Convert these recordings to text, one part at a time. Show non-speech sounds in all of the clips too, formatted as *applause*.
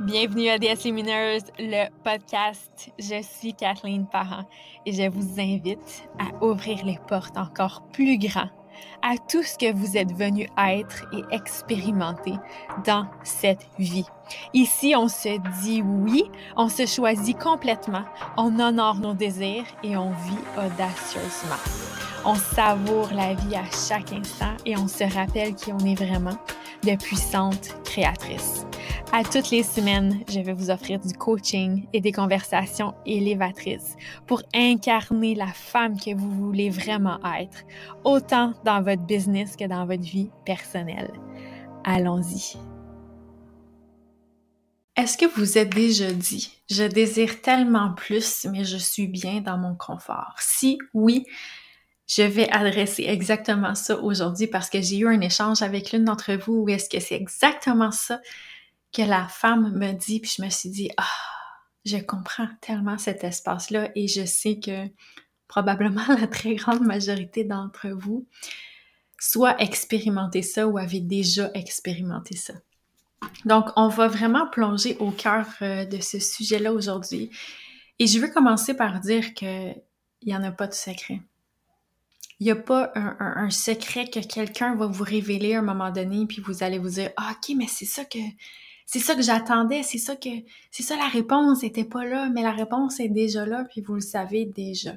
Bienvenue à DS Lumineuse, le podcast. Je suis Kathleen Parent et je vous invite à ouvrir les portes encore plus grand à tout ce que vous êtes venu être et expérimenter dans cette vie. Ici, on se dit oui, on se choisit complètement, on honore nos désirs et on vit audacieusement. On savoure la vie à chaque instant et on se rappelle qui on est vraiment, de puissantes créatrices. À toutes les semaines, je vais vous offrir du coaching et des conversations élévatrices pour incarner la femme que vous voulez vraiment être, autant dans votre business que dans votre vie personnelle. Allons-y. Est-ce que vous êtes déjà dit, je désire tellement plus, mais je suis bien dans mon confort? Si oui, je vais adresser exactement ça aujourd'hui parce que j'ai eu un échange avec l'une d'entre vous où est-ce que c'est exactement ça que la femme me dit, puis je me suis dit, ah, je comprends tellement cet espace-là et je sais que probablement *laughs* la très grande majorité d'entre vous soit expérimenté ça ou avez déjà expérimenté ça. Donc, on va vraiment plonger au cœur euh, de ce sujet-là aujourd'hui. Et je veux commencer par dire qu'il n'y en a pas de secret. Il n'y a pas un, secret que quelqu'un va vous révéler à un moment donné, puis vous allez vous dire, ah, ok, mais c'est ça que c'est ça que j'attendais, c'est ça que c'est ça la réponse n'était pas là, mais la réponse est déjà là, puis vous le savez déjà.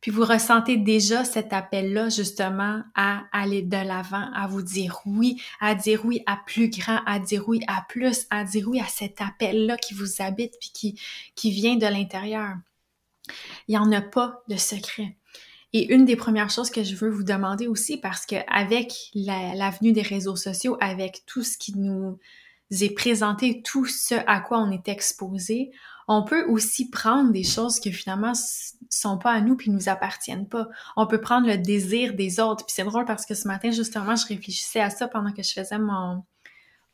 Puis vous ressentez déjà cet appel-là justement à aller de l'avant, à vous dire oui, à dire oui à plus grand, à dire oui à plus, à dire oui à cet appel-là qui vous habite puis qui, qui vient de l'intérieur. Il n'y en a pas de secret. Et une des premières choses que je veux vous demander aussi, parce que avec l'avenue des réseaux sociaux, avec tout ce qui nous et présenter tout ce à quoi on est exposé, on peut aussi prendre des choses qui finalement sont pas à nous puis nous appartiennent pas. On peut prendre le désir des autres. Puis c'est drôle parce que ce matin justement, je réfléchissais à ça pendant que je faisais mon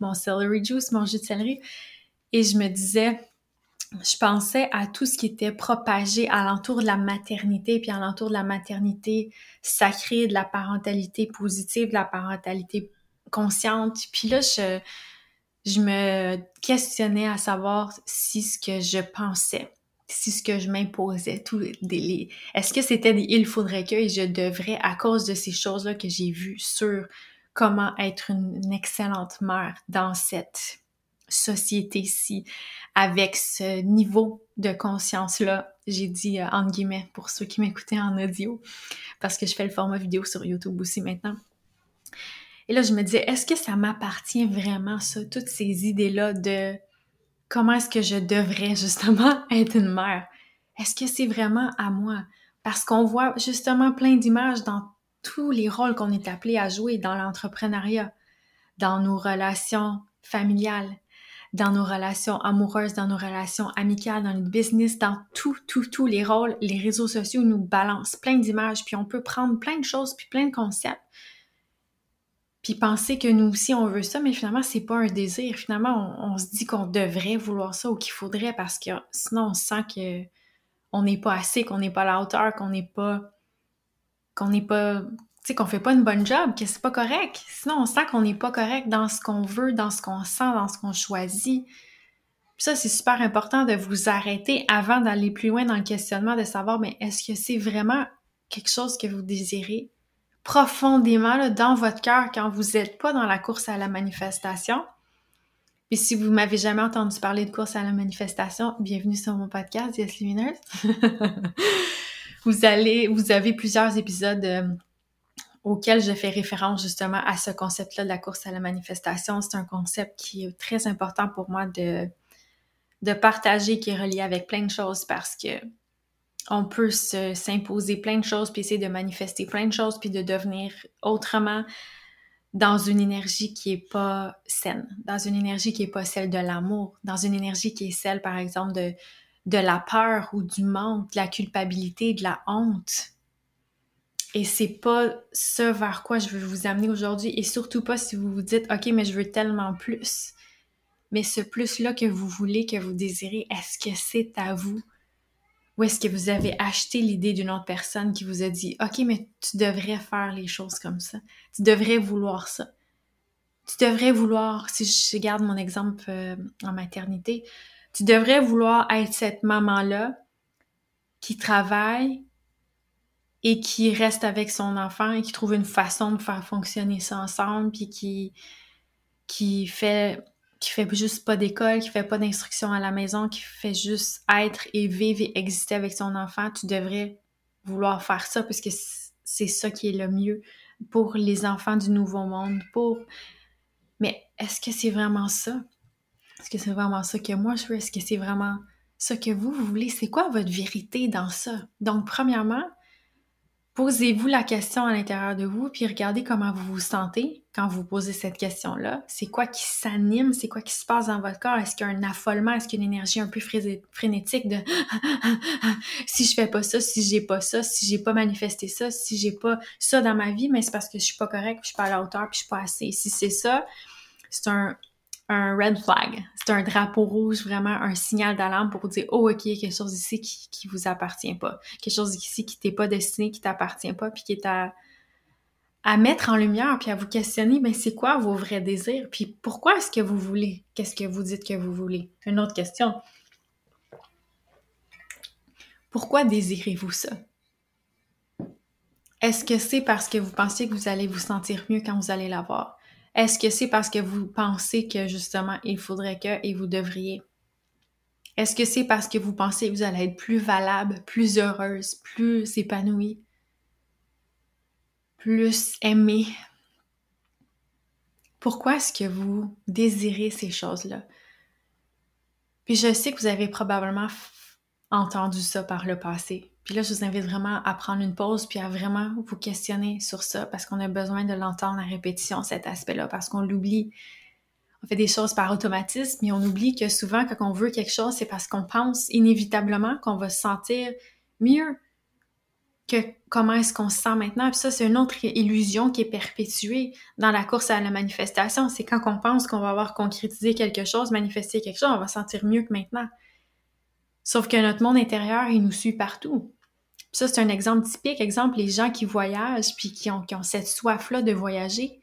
mon celery juice, mon jus de céleri et je me disais je pensais à tout ce qui était propagé alentour de la maternité, puis alentour de la maternité sacrée, de la parentalité positive, de la parentalité consciente. Puis là, je, je me questionnais à savoir si ce que je pensais, si ce que je m'imposais, tout les, est-ce que c'était des il faudrait que et je devrais à cause de ces choses-là que j'ai vues sur comment être une, excellente mère dans cette société-ci avec ce niveau de conscience-là, j'ai dit euh, entre guillemets pour ceux qui m'écoutaient en audio, parce que je fais le format vidéo sur YouTube aussi maintenant. Et là, je me disais, est-ce que ça m'appartient vraiment, ça, toutes ces idées-là de comment est-ce que je devrais justement *laughs* être une mère? Est-ce que c'est vraiment à moi? Parce qu'on voit justement plein d'images dans tous les rôles qu'on est appelé à jouer dans l'entrepreneuriat, dans nos relations familiales, dans nos relations amoureuses, dans nos relations amicales, dans notre business, dans tout, tout, tous les rôles. Les réseaux sociaux nous balancent plein d'images, puis on peut prendre plein de choses, puis plein de concepts, puis penser que nous aussi on veut ça, mais finalement c'est pas un désir. Finalement, on, se dit qu'on devrait vouloir ça ou qu'il faudrait parce que sinon on sent que on n'est pas assez, qu'on n'est pas à la hauteur, qu'on n'est pas qu'on n'est pas tu sais qu'on fait pas une bonne job, que c'est pas correct. Sinon on sent qu'on n'est pas correct dans ce qu'on veut, dans ce qu'on sent, dans ce qu'on choisit. Puis ça c'est super important de vous arrêter avant d'aller plus loin dans le questionnement de savoir mais est-ce que c'est vraiment quelque chose que vous désirez? Profondément dans votre cœur quand vous n'êtes pas dans la course à la manifestation. Et si vous m'avez jamais entendu parler de course à la manifestation, bienvenue sur mon podcast Yes Lumineuse. *laughs* vous allez, vous avez plusieurs épisodes euh, auxquels je fais référence justement à ce concept-là de la course à la manifestation. C'est un concept qui est très important pour moi de, de partager, qui est relié avec plein de choses parce que on peut s'imposer plein de choses, puis essayer de manifester plein de choses, puis de devenir autrement dans une énergie qui est pas saine, dans une énergie qui est pas celle de l'amour, dans une énergie qui est celle, par exemple, de, de la peur ou du manque, de la culpabilité, de la honte. Et c'est pas ce vers quoi je veux vous amener aujourd'hui, et surtout pas si vous vous dites, OK, mais je veux tellement plus. Mais ce plus-là que vous voulez, que vous désirez, est-ce que c'est à vous? Ou est-ce que vous avez acheté l'idée d'une autre personne qui vous a dit OK, mais tu devrais faire les choses comme ça. Tu devrais vouloir ça. tu devrais vouloir, si je garde mon exemple euh, en maternité, tu devrais vouloir être cette maman-là qui travaille et qui reste avec son enfant et qui trouve une façon de faire fonctionner ça ensemble, puis qui, qui fait qui fait juste pas d'école, qui fait pas d'instruction à la maison, qui fait juste être et vivre et exister avec son enfant, tu devrais vouloir faire ça parce que c'est ça qui est le mieux pour les enfants du nouveau monde, pour... Mais est-ce que c'est vraiment ça? Est-ce que c'est vraiment ça que moi je veux? Est-ce que c'est vraiment ça que vous, vous voulez? C'est quoi votre vérité dans ça? Donc, premièrement, Posez-vous la question à l'intérieur de vous, puis regardez comment vous vous sentez quand vous posez cette question-là. C'est quoi qui s'anime? C'est quoi qui se passe dans votre corps? Est-ce qu'il y a un affolement? Est-ce qu'il y a une énergie un peu frénétique de *laughs* si je fais pas ça, si j'ai pas ça, si j'ai pas manifesté ça, si j'ai pas ça dans ma vie, mais c'est parce que je suis pas correct, puis je suis pas à la hauteur, puis je suis pas assez. Si c'est ça, c'est un, un red flag. C'est un drapeau rouge, vraiment un signal d'alarme pour dire Oh, ok, quelque chose ici qui, qui vous appartient pas. Quelque chose ici qui t'est pas destiné, qui t'appartient pas, puis qui est à, à mettre en lumière, puis à vous questionner, ben c'est quoi vos vrais désirs? Puis pourquoi est-ce que vous voulez? Qu'est-ce que vous dites que vous voulez? Une autre question. Pourquoi désirez-vous ça? Est-ce que c'est parce que vous pensez que vous allez vous sentir mieux quand vous allez l'avoir? Est-ce que c'est parce que vous pensez que justement il faudrait que et vous devriez? Est-ce que c'est parce que vous pensez que vous allez être plus valable, plus heureuse, plus épanouie, plus aimée? Pourquoi est-ce que vous désirez ces choses-là? Puis je sais que vous avez probablement entendu ça par le passé. Puis là, je vous invite vraiment à prendre une pause puis à vraiment vous questionner sur ça parce qu'on a besoin de l'entendre à répétition, cet aspect-là, parce qu'on l'oublie. On fait des choses par automatisme, mais on oublie que souvent, quand on veut quelque chose, c'est parce qu'on pense inévitablement qu'on va se sentir mieux que comment est-ce qu'on se sent maintenant. Puis ça, c'est une autre illusion qui est perpétuée dans la course à la manifestation. C'est quand on pense qu'on va avoir concrétisé quelque chose, manifesté quelque chose, on va se sentir mieux que maintenant. Sauf que notre monde intérieur, il nous suit partout. ça, c'est un exemple typique. Exemple, les gens qui voyagent, puis qui ont, qui ont cette soif-là de voyager,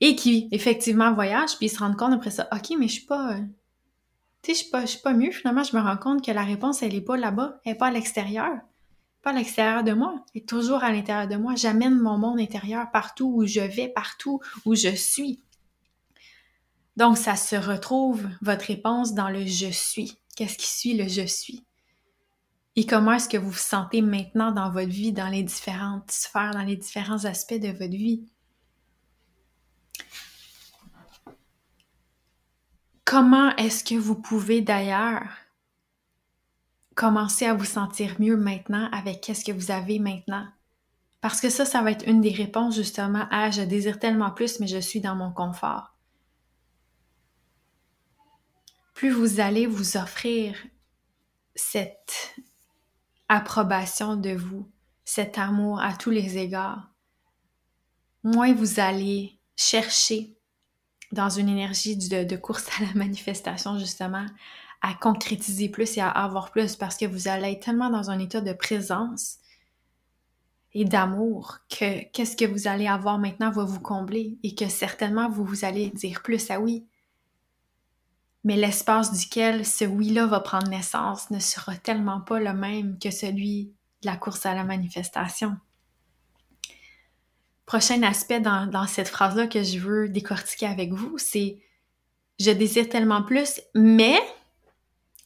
et qui, effectivement, voyagent, puis ils se rendent compte après ça, OK, mais je suis pas... Je suis pas, pas mieux. Finalement, je me rends compte que la réponse, elle est pas là-bas, elle est pas à l'extérieur. Pas à l'extérieur de moi, est toujours à l'intérieur de moi. J'amène mon monde intérieur partout où je vais, partout où je suis. Donc, ça se retrouve, votre réponse, dans le je suis. Qu'est-ce qui suit le je suis? Et comment est-ce que vous vous sentez maintenant dans votre vie, dans les différentes sphères, dans les différents aspects de votre vie? Comment est-ce que vous pouvez d'ailleurs commencer à vous sentir mieux maintenant avec qu'est-ce que vous avez maintenant? Parce que ça, ça va être une des réponses justement à je désire tellement plus, mais je suis dans mon confort plus vous allez vous offrir cette approbation de vous, cet amour à tous les égards, moins vous allez chercher dans une énergie de, course à la manifestation, justement, à concrétiser plus et à avoir plus parce que vous allez être tellement dans un état de présence et d'amour que qu'est-ce que vous allez avoir maintenant va vous combler et que certainement vous, vous allez dire plus à oui, mais l'espace duquel ce oui-là va prendre naissance ne sera tellement pas le même que celui de la course à la manifestation. Prochain aspect dans, dans cette phrase-là que je veux décortiquer avec vous, c'est je désire tellement plus, mais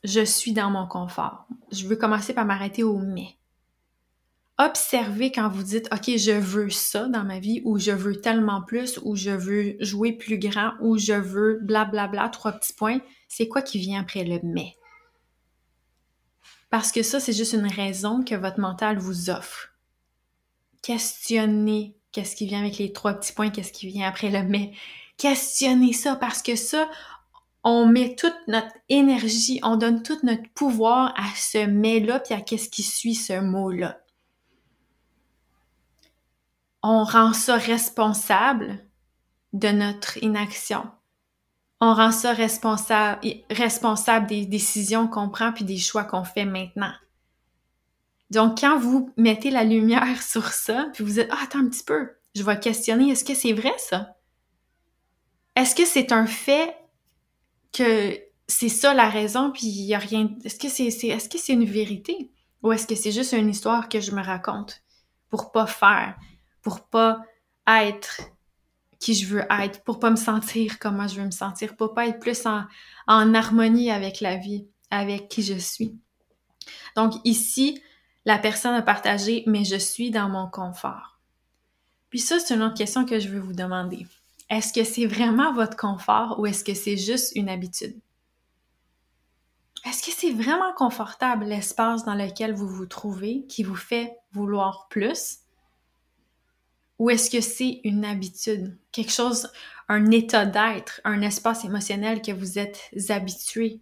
je suis dans mon confort. Je veux commencer par m'arrêter au mais observez quand vous dites OK, je veux ça dans ma vie ou je veux tellement plus ou je veux jouer plus grand ou je veux blablabla, bla, bla, trois petits points, c'est quoi qui vient après le mais? Parce que ça, c'est juste une raison que votre mental vous offre. Questionnez qu'est-ce qui vient avec les trois petits points, qu'est-ce qui vient après le mais. Questionnez ça parce que ça, on met toute notre énergie, on donne tout notre pouvoir à ce mais-là puis à qu'est-ce qui suit ce mot-là on rend ça responsable de notre inaction. On rend ça responsable, des décisions qu'on prend puis des choix qu'on fait maintenant. Donc, quand vous mettez la lumière *laughs* sur ça, puis vous dites, ah, attends un petit peu, je vais questionner, est-ce que c'est vrai ça? Est-ce que c'est un fait que c'est ça la raison, puis il y a rien. Est-ce que c'est, est-ce une vérité? Ou est-ce que c'est juste une histoire que je me raconte pour pas faire, pour pas être qui je veux être, pour pas me sentir comment je veux me sentir, pour pas être plus en, en harmonie avec la vie, avec qui je suis? Donc ici, la personne a partagé, mais je suis dans mon confort. Puis ça, c'est une autre question que je veux vous demander. Est-ce que c'est vraiment votre confort ou est-ce que c'est juste une habitude? Est-ce que c'est vraiment confortable l'espace dans lequel vous vous trouvez qui vous fait vouloir plus? Ou est-ce que c'est une habitude, quelque chose, un état d'être, un espace émotionnel que vous êtes habitué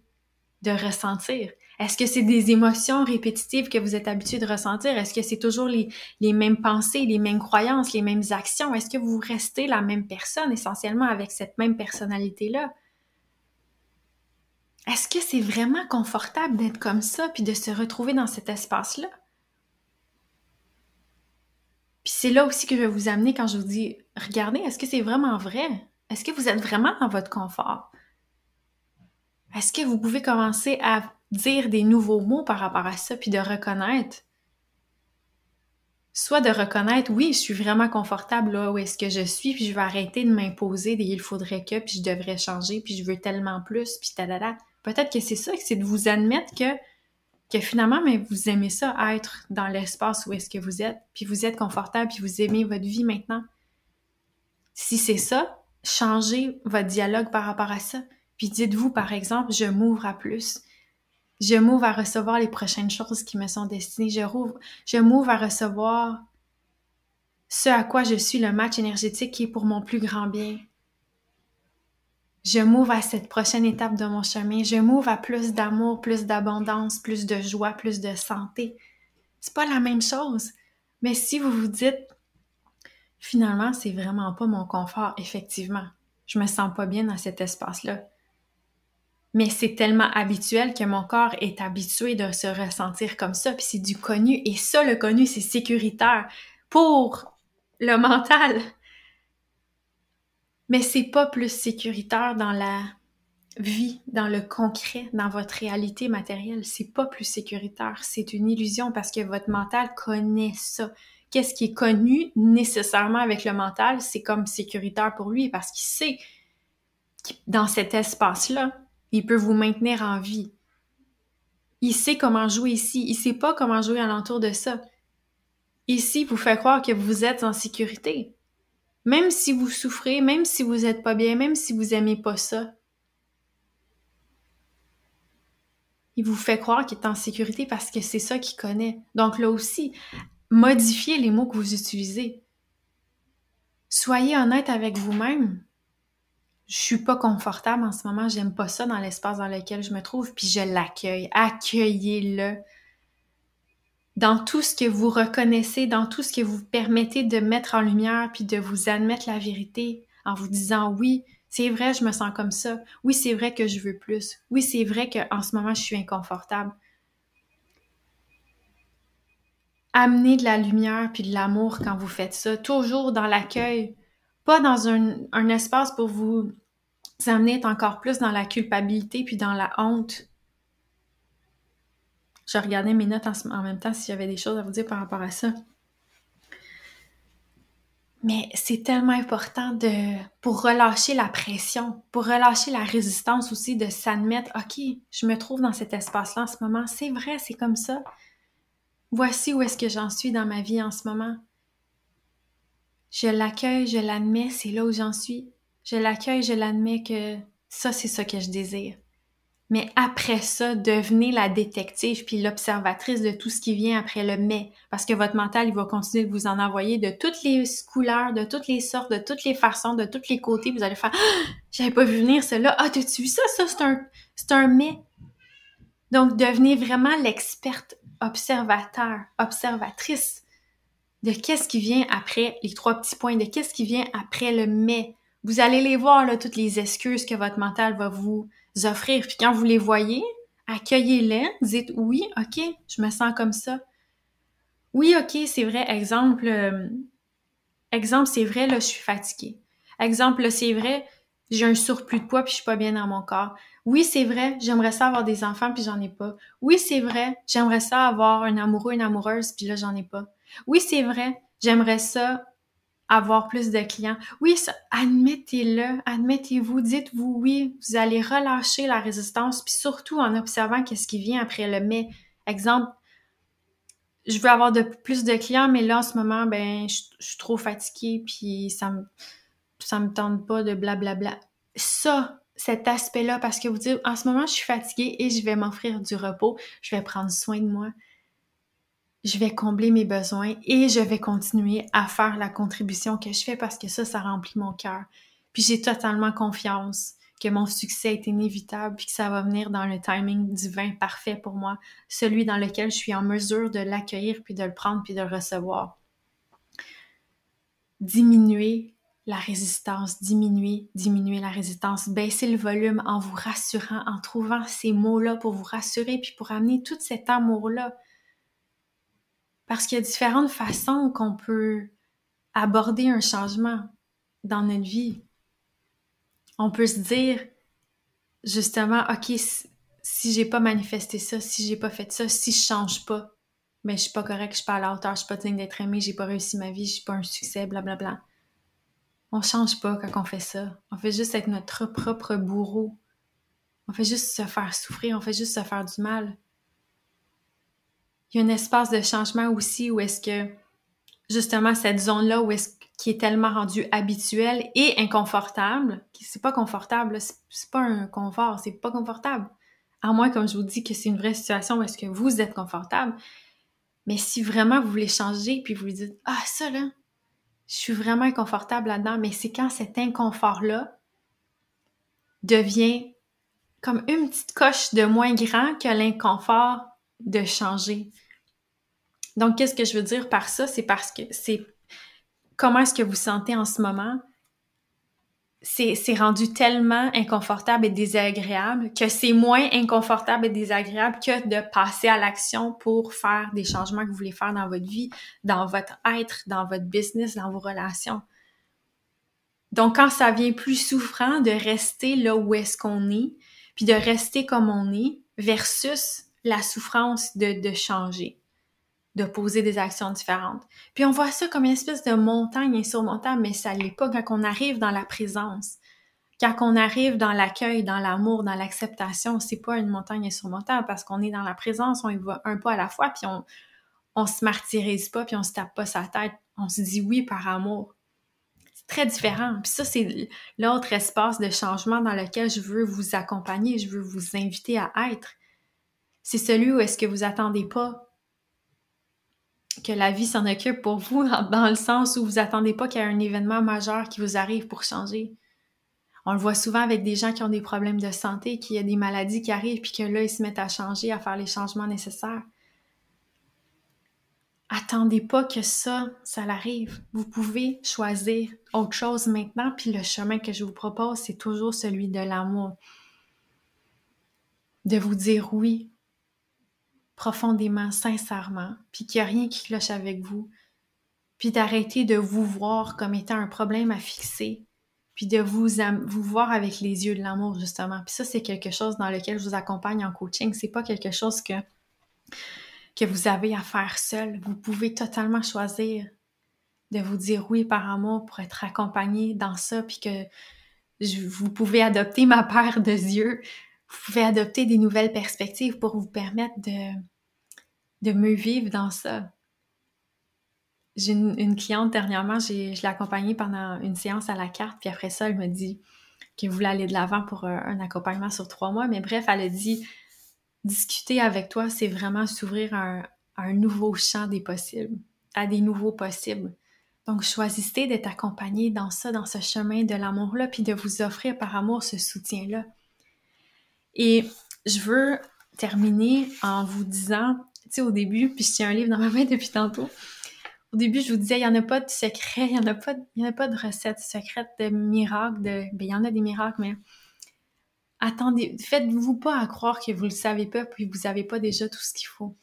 de ressentir? Est-ce que c'est des émotions répétitives que vous êtes habitué de ressentir? Est-ce que c'est toujours les, mêmes pensées, les mêmes croyances, les mêmes actions? Est-ce que vous restez la même personne essentiellement avec cette même personnalité-là? Est-ce que c'est vraiment confortable d'être comme ça puis de se retrouver dans cet espace-là? Puis c'est là aussi que je vais vous amener quand je vous dis, regardez, est-ce que c'est vraiment vrai? Est-ce que vous êtes vraiment dans votre confort? Est-ce que vous pouvez commencer à dire des nouveaux mots par rapport à ça, puis de reconnaître? Soit de reconnaître, oui, je suis vraiment confortable là où est-ce que je suis, puis je vais arrêter de m'imposer des il faudrait que, puis je devrais changer, puis je veux tellement plus, puis tadada. Peut-être que c'est ça, c'est de vous admettre que, que finalement, mais vous aimez ça, être dans l'espace où est-ce que vous êtes, puis vous êtes confortable, puis vous aimez votre vie maintenant. Si c'est ça, changez votre dialogue par rapport à ça. Puis dites-vous, par exemple, je m'ouvre à plus. Je m'ouvre à recevoir les prochaines choses qui me sont destinées. Je, m'ouvre à recevoir ce à quoi je suis, le match énergétique qui est pour mon plus grand bien. Je m'ouvre à cette prochaine étape de mon chemin. Je m'ouvre à plus d'amour, plus d'abondance, plus de joie, plus de santé. C'est pas la même chose. Mais si vous vous dites, finalement, c'est vraiment pas mon confort, effectivement. Je me sens pas bien dans cet espace-là. Mais c'est tellement habituel que mon corps est habitué de se ressentir comme ça, puis c'est du connu. Et ça, le connu, c'est sécuritaire pour le *laughs* mental mais c'est pas plus sécuritaire dans la vie, dans le concret, dans votre réalité matérielle. C'est pas plus sécuritaire. C'est une illusion parce que votre mental connaît ça. Qu'est-ce qui est connu nécessairement avec le mental, c'est comme sécuritaire pour lui parce qu'il sait que dans cet espace-là, il peut vous maintenir en vie. Il sait comment jouer ici. Il sait pas comment jouer alentour de ça. Ici, vous fait croire que vous êtes en sécurité. Même si vous souffrez, même si vous n'êtes pas bien, même si vous aimez pas ça, il vous fait croire qu'il est en sécurité parce que c'est ça qu'il connaît. Donc là aussi, modifiez les mots que vous utilisez. Soyez honnête avec vous-même. Je suis pas confortable en ce moment, j'aime pas ça dans l'espace dans lequel je me trouve, puis je l'accueille. Accueillez-le dans tout ce que vous reconnaissez, dans tout ce que vous permettez de mettre en lumière, puis de vous admettre la vérité en vous disant oui, c'est vrai, je me sens comme ça. Oui, c'est vrai que je veux plus. Oui, c'est vrai qu'en ce moment, je suis inconfortable. Amenez de la lumière puis de l'amour quand vous faites ça, toujours dans l'accueil, pas dans un, un espace pour vous amener encore plus dans la culpabilité puis dans la honte je regardais mes notes en, même temps si j'avais des choses à vous dire par rapport à ça. Mais c'est tellement important de pour relâcher la pression, pour relâcher la résistance aussi, de s'admettre, OK, je me trouve dans cet espace-là en ce moment. C'est vrai, c'est comme ça. Voici où est-ce que j'en suis dans ma vie en ce moment. Je l'accueille, je l'admets, c'est là où j'en suis. Je l'accueille, je l'admets que ça, c'est ça que je désire. Mais après ça, devenez la détective puis l'observatrice de tout ce qui vient après le mais. Parce que votre mental, il va continuer de vous en envoyer de toutes les couleurs, de toutes les sortes, de toutes les façons, de tous les côtés. Vous allez faire ah, J'avais pas vu venir cela. Ah, t'as-tu vu ça? Ça, c'est un, c'est un mais. Donc, devenez vraiment l'experte observateur, observatrice de qu'est-ce qui vient après les trois petits points, de qu'est-ce qui vient après le mais. Vous allez les voir, là, toutes les excuses que votre mental va vous offrir. Puis quand vous les voyez, accueillez-les, dites oui, ok, je me sens comme ça. Oui, ok, c'est vrai. Exemple, euh, exemple, c'est vrai, là, je suis fatiguée. Exemple, c'est vrai, j'ai un surplus de poids puis je suis pas bien dans mon corps. Oui, c'est vrai, j'aimerais ça avoir des enfants puis j'en ai pas. Oui, c'est vrai, j'aimerais ça avoir un amoureux, une amoureuse puis là j'en ai pas. Oui, c'est vrai, j'aimerais ça avoir plus de clients. Oui, admettez-le, admettez-vous, dites-vous oui, vous allez relâcher la résistance, puis surtout en observant qu'est-ce qui vient après le mais. Exemple, je veux avoir de plus de clients, mais là en ce moment, ben, je, suis trop fatiguée, puis ça me ça me tente pas de blablabla. Ça, cet aspect-là, parce que vous dites, en ce moment, je suis fatiguée et je vais m'offrir du repos, je vais prendre soin de moi, je vais combler mes besoins et je vais continuer à faire la contribution que je fais parce que ça, ça remplit mon cœur. Puis j'ai totalement confiance que mon succès est inévitable puis que ça va venir dans le timing divin parfait pour moi, celui dans lequel je suis en mesure de l'accueillir puis de le prendre puis de le recevoir. Diminuer la résistance, diminuer, diminuer la résistance, baisser le volume en vous rassurant, en trouvant ces mots-là pour vous rassurer puis pour amener tout cet amour-là parce qu'il y a différentes façons qu'on peut aborder un changement dans notre vie. On peut se dire, justement, OK, si j'ai pas manifesté ça, si j'ai pas fait ça, si je change pas, mais je suis pas correct, je suis pas à la hauteur, je suis pas digne d'être aimée, j'ai pas réussi ma vie, je suis pas un succès, blablabla. Bla, bla. On change pas quand on fait ça. On fait juste être notre propre bourreau. On fait juste se faire souffrir, on fait juste se faire du mal il y a un espace de changement aussi où est-ce que justement cette zone-là où est-ce qui est tellement rendue habituelle et inconfortable, c'est pas confortable, c'est pas un confort, c'est pas confortable. À moins, comme je vous dis, que c'est une vraie situation où est-ce que vous êtes confortable. Mais si vraiment vous voulez changer, puis vous vous dites, ah, ça là, je suis vraiment inconfortable là-dedans, mais c'est quand cet inconfort-là devient comme une petite coche de moins grand que l'inconfort de changer. Donc, qu'est-ce que je veux dire par ça? C'est parce que c'est comment est-ce que vous sentez en ce moment? C'est rendu tellement inconfortable et désagréable que c'est moins inconfortable et désagréable que de passer à l'action pour faire des changements que vous voulez faire dans votre vie, dans votre être, dans votre business, dans vos relations. Donc, quand ça vient plus souffrant de rester là où est-ce qu'on est, puis de rester comme on est, versus la souffrance de, changer, de poser des actions différentes. Puis on voit ça comme une espèce de montagne insurmontable, mais ça l'est pas quand on arrive dans la présence. Quand on arrive dans l'accueil, dans l'amour, dans l'acceptation, c'est pas une montagne insurmontable parce qu'on est dans la présence, on y va un pas à la fois, puis on, on se martyrise pas, puis on se tape pas sa tête. On se dit oui par amour. C'est très différent. Puis ça, c'est l'autre espace de changement dans lequel je veux vous accompagner, je veux vous inviter à être c'est celui où est-ce que vous attendez pas que la vie s'en occupe pour vous, *laughs* dans le sens où vous attendez pas qu'il y ait un événement majeur qui vous arrive pour changer. On le voit souvent avec des gens qui ont des problèmes de santé, qu'il y a des maladies qui arrivent, puis que là, ils se mettent à changer, à faire les changements nécessaires. Attendez pas que ça, ça l'arrive. Vous pouvez choisir autre chose maintenant, puis le chemin que je vous propose, c'est toujours celui de l'amour. De vous dire oui, profondément, sincèrement, puis qu'il n'y a rien qui cloche avec vous, puis d'arrêter de vous voir comme étant un problème à fixer, puis de vous, voir avec les yeux de l'amour, justement. Puis ça, c'est quelque chose dans lequel je vous accompagne en coaching. C'est pas quelque chose que, que vous avez à faire seul. Vous pouvez totalement choisir de vous dire oui par amour pour être accompagné dans ça, puis que vous pouvez adopter ma paire de yeux vous pouvez adopter des nouvelles perspectives pour vous permettre de, de mieux vivre dans ça. J'ai une, cliente dernièrement, je l'ai accompagnée pendant une séance à la carte, puis après ça, elle me dit qu'elle voulait aller de l'avant pour un, accompagnement sur trois mois. Mais bref, elle a dit discuter avec toi, c'est vraiment s'ouvrir à, un, nouveau champ des possibles, à des nouveaux possibles. Donc, choisissez d'être accompagné dans ça, dans ce chemin de l'amour-là, puis de vous offrir par amour ce soutien-là. Et je veux terminer en vous disant, tu sais, au début, puis je tiens un livre dans ma main *laughs* depuis tantôt. Au début, je vous disais, il n'y en a pas de secret, il n'y en, a pas, y en a pas de recette secrète, de miracle, de... Ben, il y en a des miracles, mais attendez, faites-vous pas à croire que vous le savez pas, puis vous n'avez pas déjà tout ce qu'il faut.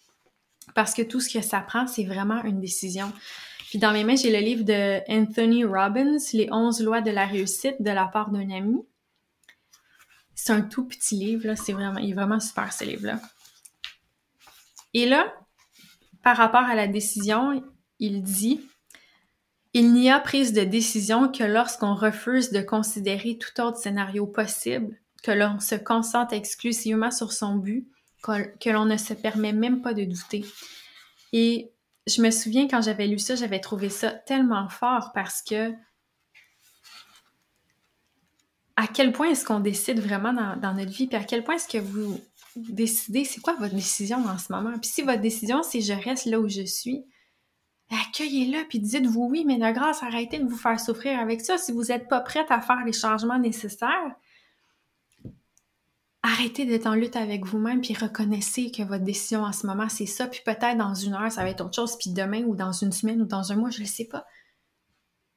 Parce que tout ce que ça prend, c'est vraiment une décision. Puis dans mes mains, j'ai le livre de Anthony Robbins, Les 11 lois de la réussite de la part d'un ami. C'est un tout petit livre, là. C'est il est vraiment super, ce livre-là. Et là, par rapport à la décision, il dit Il n'y a prise de décision que lorsqu'on refuse de considérer tout autre scénario possible, que l'on se concentre exclusivement sur son but, que l'on ne se permet même pas de douter. Et je me souviens quand j'avais lu ça, j'avais trouvé ça tellement fort parce que à quel point est-ce qu'on décide vraiment dans, notre vie, puis à quel point est-ce que vous décidez, c'est quoi votre décision en ce moment? Puis si votre décision, c'est je reste là où je suis, accueillez-le, puis dites-vous oui, mais de grâce, arrêtez de vous faire souffrir avec ça. Si vous n'êtes pas prête à faire les changements nécessaires, arrêtez d'être en lutte avec vous-même, puis reconnaissez que votre décision en ce moment, c'est ça, puis peut-être dans une heure, ça va être autre chose, puis demain, ou dans une semaine, ou dans un mois, je ne sais pas.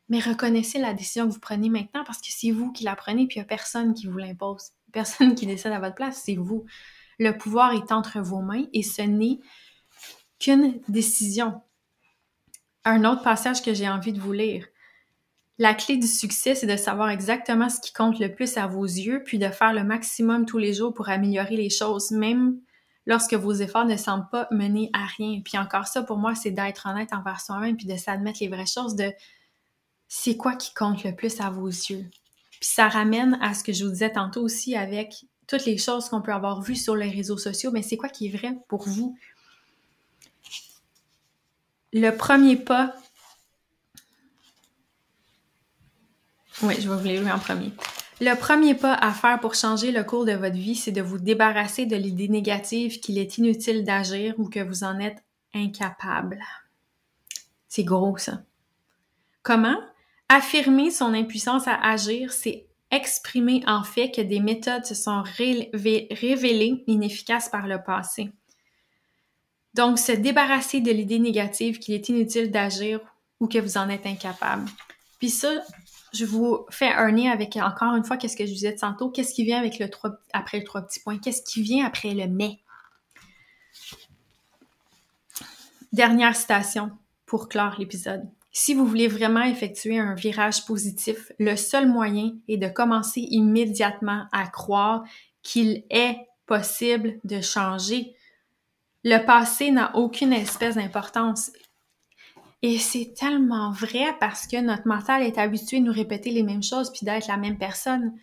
Mais reconnaissez la décision que vous prenez maintenant, parce que c'est vous qui la prenez, puis il n'y a personne qui vous l'impose. *laughs* Personne qui décide à votre place, c'est vous. Le pouvoir est entre vos mains, et ce n'est qu'une décision. Un autre passage que j'ai envie de vous lire. La clé du succès, c'est de savoir exactement ce qui compte le plus à vos yeux, puis de faire le maximum tous les jours pour améliorer les choses, même lorsque vos efforts ne semblent pas mener à rien. Puis encore ça, pour moi, c'est d'être honnête envers soi-même, puis de s'admettre les vraies choses, de c'est quoi qui compte le plus à vos yeux? Puis ça ramène à ce que je vous disais tantôt aussi avec toutes les choses qu'on peut avoir vues sur les réseaux sociaux, mais c'est quoi qui est vrai pour vous? Le premier pas Oui, je vais vous les en premier. Le premier pas à faire pour changer le cours de votre vie, c'est de vous débarrasser de l'idée négative qu'il est inutile d'agir ou que vous en êtes incapable. C'est gros, ça. Comment? Affirmer son impuissance à agir, c'est exprimer en fait que des méthodes se sont révélées inefficaces par le passé. Donc, se débarrasser de l'idée négative qu'il est inutile d'agir ou que vous en êtes incapable. Puis ça, je vous fais un avec, encore une fois, qu'est-ce que je vous disais tantôt, qu'est-ce qui vient avec le après le trois petits points, qu'est-ce qui vient après le mais? Dernière citation pour clore l'épisode. Si vous voulez vraiment effectuer un virage positif, le seul moyen est de commencer immédiatement à croire qu'il est possible de changer. Le passé n'a aucune espèce d'importance. Et c'est tellement vrai parce que notre mental est habitué de nous répéter les mêmes choses puis d'être la même personne.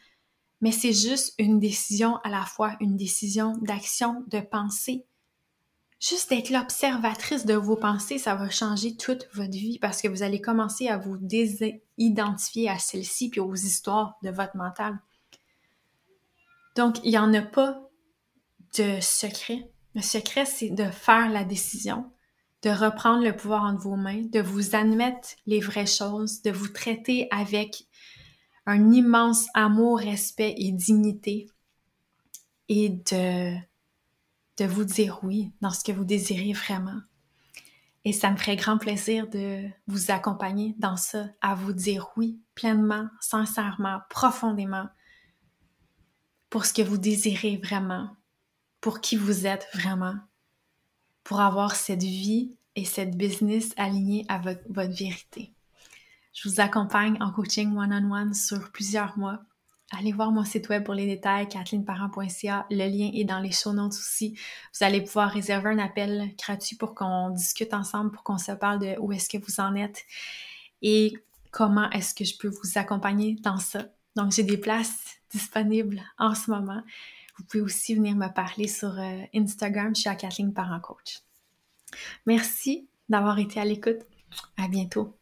Mais c'est juste une décision à la fois, une décision d'action, de pensée. Juste d'être l'observatrice de vos pensées, ça va changer toute votre vie parce que vous allez commencer à vous désidentifier à celle-ci puis aux histoires de votre mental. Donc, il n'y en a pas de secret. Le secret, c'est de faire la décision, de reprendre le pouvoir entre vos mains, de vous admettre les vraies choses, de vous traiter avec un immense amour, respect et dignité et de, de vous dire oui dans ce que vous désirez vraiment. Et ça me ferait grand plaisir de vous accompagner dans ça, à vous dire oui pleinement, sincèrement, profondément pour ce que vous désirez vraiment, pour qui vous êtes vraiment, pour avoir cette vie et cette business alignée à votre, vérité. Je vous accompagne en coaching one-on-one sur plusieurs mois. Allez voir mon site web pour les détails, kathleenparent.ca. Le lien est dans les show notes aussi. Vous allez pouvoir réserver un appel gratuit pour qu'on discute ensemble, pour qu'on se parle de où est-ce que vous en êtes et comment est-ce que je peux vous accompagner dans ça. Donc, j'ai des places disponibles en ce moment. Vous pouvez aussi venir me parler sur euh, Instagram. Je suis Kathleen Parent Coach. Merci d'avoir été à l'écoute. À bientôt.